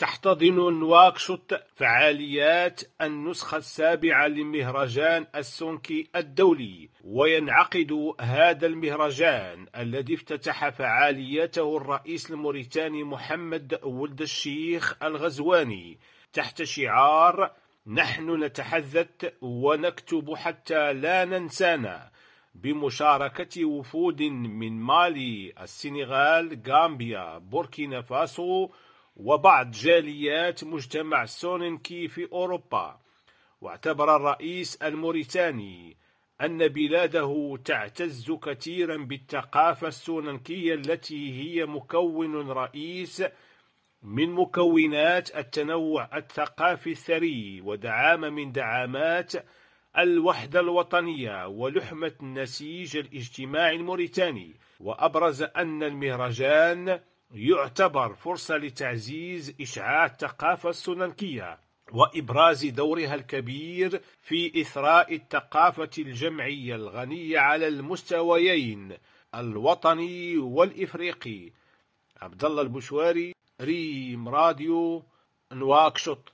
تحتضن نواكشوط فعاليات النسخة السابعة لمهرجان السونكي الدولي وينعقد هذا المهرجان الذي افتتح فعاليته الرئيس الموريتاني محمد ولد الشيخ الغزواني. تحت شعار نحن نتحدث ونكتب حتى لا ننسانا بمشاركة وفود من مالي، السنغال، غامبيا، بوركينا فاسو وبعض جاليات مجتمع سوننكي في أوروبا واعتبر الرئيس الموريتاني أن بلاده تعتز كثيرا بالثقافة السوننكية التي هي مكون رئيس من مكونات التنوع الثقافي الثري ودعامة من دعامات الوحدة الوطنية ولحمة النسيج الاجتماعي الموريتاني. وأبرز أن المهرجان يعتبر فرصة لتعزيز إشعاع الثقافة السلنكية وإبراز دورها الكبير في إثراء الثقافة الجمعية الغنية على المستويين الوطني والإفريقي. عبد الله البشواري ريم راديو نواكشوط.